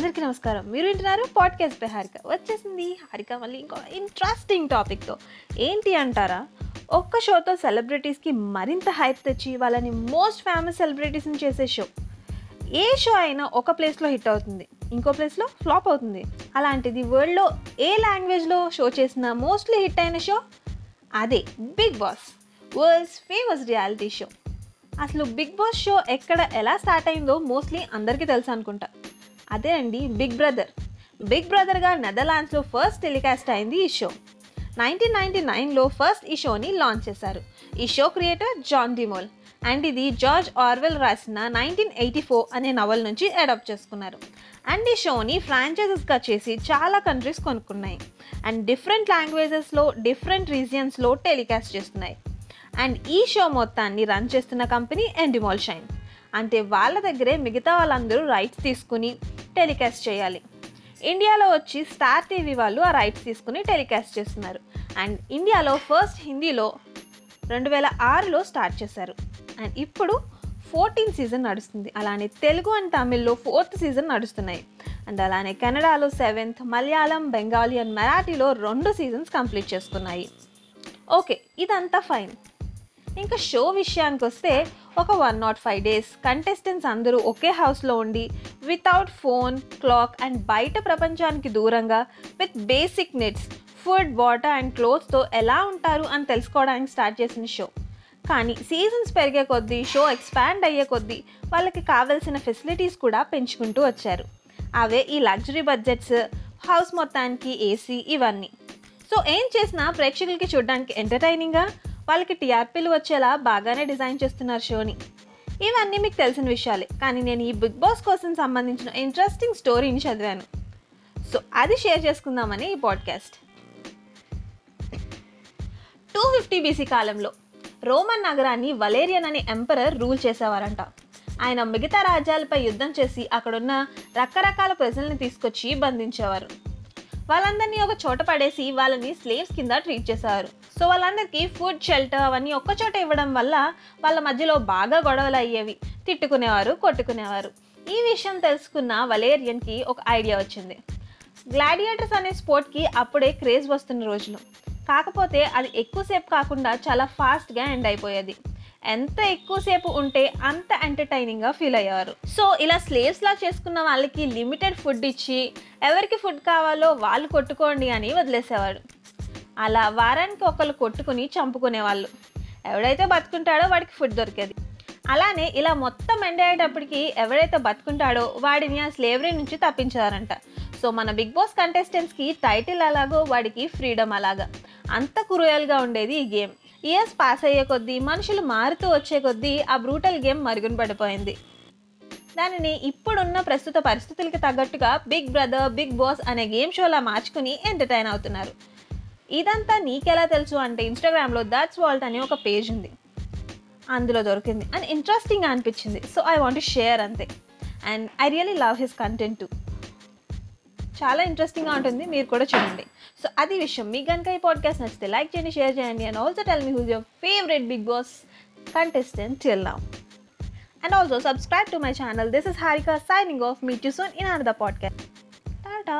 అందరికీ నమస్కారం. మీరు వింటున్నారు పాడ్కాస్ట్ బై హారిక. వచ్చేసింది హారిక మళ్ళీ ఇంకో ఇంట్రెస్టింగ్ టాపిక్తో ఏంటి అంటారా? ఒక్క షోతో సెలబ్రిటీస్కి మరింత హైప్ తెచ్చి వాళ్ళని మోస్ట్ ఫేమస్ సెలబ్రిటీస్ని చేసే షో ఏ షో అయినా ఒక ప్లేస్లో హిట్ అవుతుంది. ఇంకో ప్లేస్లో ఫ్లాప్ అవుతుంది. అలాంటిది వరల్డ్లో ఏ లాంగ్వేజ్లో షో చేసిన మోస్ట్లీ హిట్ అయిన షో అదే Bigg Boss world's famous reality show అసలు బిగ్ బాస్ షో ఎక్కడ ఎలా స్టార్ట్ అయిందో మోస్ట్లీ అందరికీ తెలుసు అనుకుంటా. అదే అండి బిగ్ బ్రదర్. బిగ్ బ్రదర్గా నెదర్లాండ్స్లో ఫస్ట్ టెలికాస్ట్ అయింది ఈ షో. నైన్టీన్ నైన్టీ నైన్లో ఫస్ట్ ఈ షోని లాంచ్ చేశారు. ఈ show creator John de Mol. And ఇది జార్జ్ ఆర్వెల్ రాసిన నైన్టీన్ ఎయిటీ ఫోర్ అనే నవల్ నుంచి అడాప్ట్ చేసుకున్నారు. అండ్ ఈ షోని ఫ్రాంచైజెస్గా చేసి చాలా కంట్రీస్ కొనుక్కున్నాయి. అండ్ డిఫరెంట్ లాంగ్వేజెస్లో డిఫరెంట్ రీజియన్స్లో టెలికాస్ట్ చేస్తున్నాయి. అండ్ ఈ షో మొత్తాన్ని రన్ చేస్తున్న కంపెనీ ఎండిమాల్ షైన్. అంటే వాళ్ళ దగ్గరే మిగతా వాళ్ళందరూ రైట్స్ తీసుకుని టెలికాస్ట్ చేయాలి. ఇండియాలో వచ్చి స్టార్ టీవీ వాళ్ళు ఆ రైట్స్ తీసుకుని టెలికాస్ట్ చేస్తున్నారు. అండ్ ఇండియాలో ఫస్ట్ హిందీలో రెండు వేల ఆరులో స్టార్ట్ చేశారు. అండ్ ఇప్పుడు ఫోర్టీన్ సీజన్ నడుస్తుంది. అలానే తెలుగు అండ్ తమిళ్ళో ఫోర్త్ సీజన్ నడుస్తున్నాయి. అండ్ అలానే కెనడాలో సెవెంత్ మలయాళం బెంగాలీ అండ్ మరాఠీలో రెండు సీజన్స్ కంప్లీట్ చేసుకున్నాయి. ఓకే ఇదంతా ఫైన్. ఇంకా షో విషయానికి వస్తే ఒక one nought five days contestants అందరూ ఒకే హౌస్లో ఉండి వితౌట్ ఫోన్ క్లాక్ అండ్ బయట ప్రపంచానికి దూరంగా with basic needs food water and క్లోత్స్తో ఎలా ఉంటారు అని తెలుసుకోవడానికి స్టార్ట్ చేసిన షో. కానీ సీజన్స్ పెరిగే కొద్దీ షో ఎక్స్పాండ్ అయ్యే కొద్దీ వాళ్ళకి కావాల్సిన ఫెసిలిటీస్ కూడా పెంచుకుంటూ వచ్చారు. అవే ఈ లగ్జరీ బడ్జెట్స్ హౌస్ మొత్తానికి ఏసీ ఇవన్నీ. సో ఏం చేసినా ప్రేక్షకులకి చూడడానికి ఎంటర్టైనింగ్గా వాళ్ళకి టీఆర్పీలు వచ్చేలా బాగానే డిజైన్ చేస్తున్నారు షోని. ఇవన్నీ మీకు తెలిసిన విషయాలే. కానీ నేను ఈ బిగ్ బాస్ కోసం సంబంధించిన ఇంట్రెస్టింగ్ స్టోరీని చదివాను. సో అది షేర్ చేసుకుందామని ఈ పాడ్కాస్ట్. టూ ఫిఫ్టీ బీసీ కాలంలో రోమన్ నగరాన్ని వలేరియన్ అనే ఎంపరర్ రూల్ చేసేవారంట. ఆయన మిగతా రాజ్యాలపై యుద్ధం చేసి అక్కడున్న రకరకాల ప్రజల్ని తీసుకొచ్చి బంధించేవారు. వాళ్ళందరినీ ఒక చోట పడేసి వాళ్ళని స్లేవ్స్ కింద ట్రీట్ చేశారు. సో వాళ్ళందరికీ ఫుడ్ షెల్టర్ అవన్నీ ఒక్క చోట ఇవ్వడం వల్ల వాళ్ళ మధ్యలో బాగా గొడవలు అయ్యేవి. తిట్టుకునేవారు కొట్టుకునేవారు. ఈ విషయం తెలుసుకున్న వలేరియన్కి ఒక ఐడియా వచ్చింది. గ్లాడియేటర్స్ అనే స్పోర్ట్కి అప్పుడే క్రేజ్ వస్తున్న రోజులు. కాకపోతే అది ఎక్కువసేపు కాకుండా చాలా ఫాస్ట్గా ఎండ్ అయిపోయేది. ఎంత ఎక్కువసేపు ఉంటే అంత ఎంటర్టైనింగ్గా ఫీల్ అయ్యేవారు. సో ఇలా స్లేవ్స్లా చేసుకున్న వాళ్ళకి లిమిటెడ్ ఫుడ్ ఇచ్చి ఎవరికి ఫుడ్ కావాలో వాళ్ళు కొట్టుకోండి అని వదిలేసేవాడు అలా వారానికి ఒకళ్ళు కొట్టుకుని చంపుకునేవాళ్ళు. ఎవడైతే బతుకుంటాడో వాడికి ఫుడ్ దొరికేది. అలానే ఇలా మొత్తం ఎండ్ అయ్యేటప్పటికి ఎవడైతే బతుకుంటాడో వాడిని ఆ స్లేవరీ నుంచి తప్పించారంట సో మన బిగ్ బాస్ కంటెస్టెంట్స్కి టైటిల్ అలాగో వాడికి ఫ్రీడమ్ అలాగా. అంత క్రూయల్గా ఉండేది ఈ గేమ్ ఇయర్స్ పాస్ అయ్యే కొద్దీ మనుషులు మారుతూ వచ్చే కొద్దీ ఆ బ్రూటల్ గేమ్ మరుగున పడిపోయింది. దానిని ఇప్పుడున్న ప్రస్తుత పరిస్థితులకి తగ్గట్టుగా బిగ్ బ్రదర్ బిగ్ బాస్ అనే గేమ్ షోలా మార్చుకుని ఎంటర్టైన్ అవుతున్నారు. ఇదంతా నీకెలా తెలుసు అంటే ఇన్స్టాగ్రామ్లో దట్స్ వాల్ట్ అనే ఒక పేజ్ ఉంది. అందులో దొరికింది. అండ్ ఇంట్రెస్టింగ్ అనిపించింది. సో ఐ వాంట్ షేర్ అంతే. And I really love his content too చాలా ఇంట్రెస్టింగ్గా ఉంటుంది. మీరు కూడా చూడండి. సో అది విషయం. మీ కనుక ఈ పాడ్కాస్ట్ నచ్చితే లైక్ చేయండి షేర్ చేయండి and also tell me whose your favourite Bigg Boss contestant till now and also subscribe to my channel this is Harika signing off me to soon in our the podcast tata